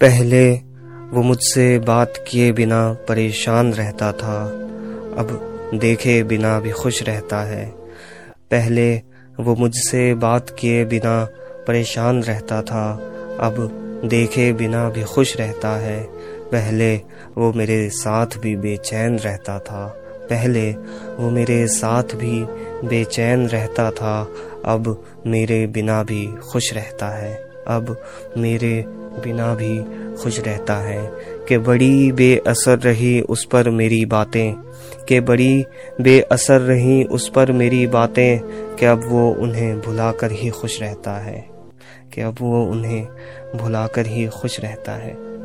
पहले वो मुझसे बात किए बिना परेशान रहता था, अब देखे बिना भी खुश रहता है। पहले वो मुझसे बात किए बिना परेशान रहता था, अब देखे बिना भी खुश रहता है। पहले वो मेरे साथ भी बेचैन रहता था, पहले वो मेरे साथ भी बेचैन रहता था, अब मेरे बिना भी खुश रहता है, अब मेरे बिना भी खुश रहता है कि बड़ी बेअसर रही उस पर मेरी बातें, कि बड़ी बेअसर रही उस पर मेरी बातें, कि अब वो उन्हें भुला कर ही खुश रहता है, कि अब वो उन्हें भुला कर ही खुश रहता है।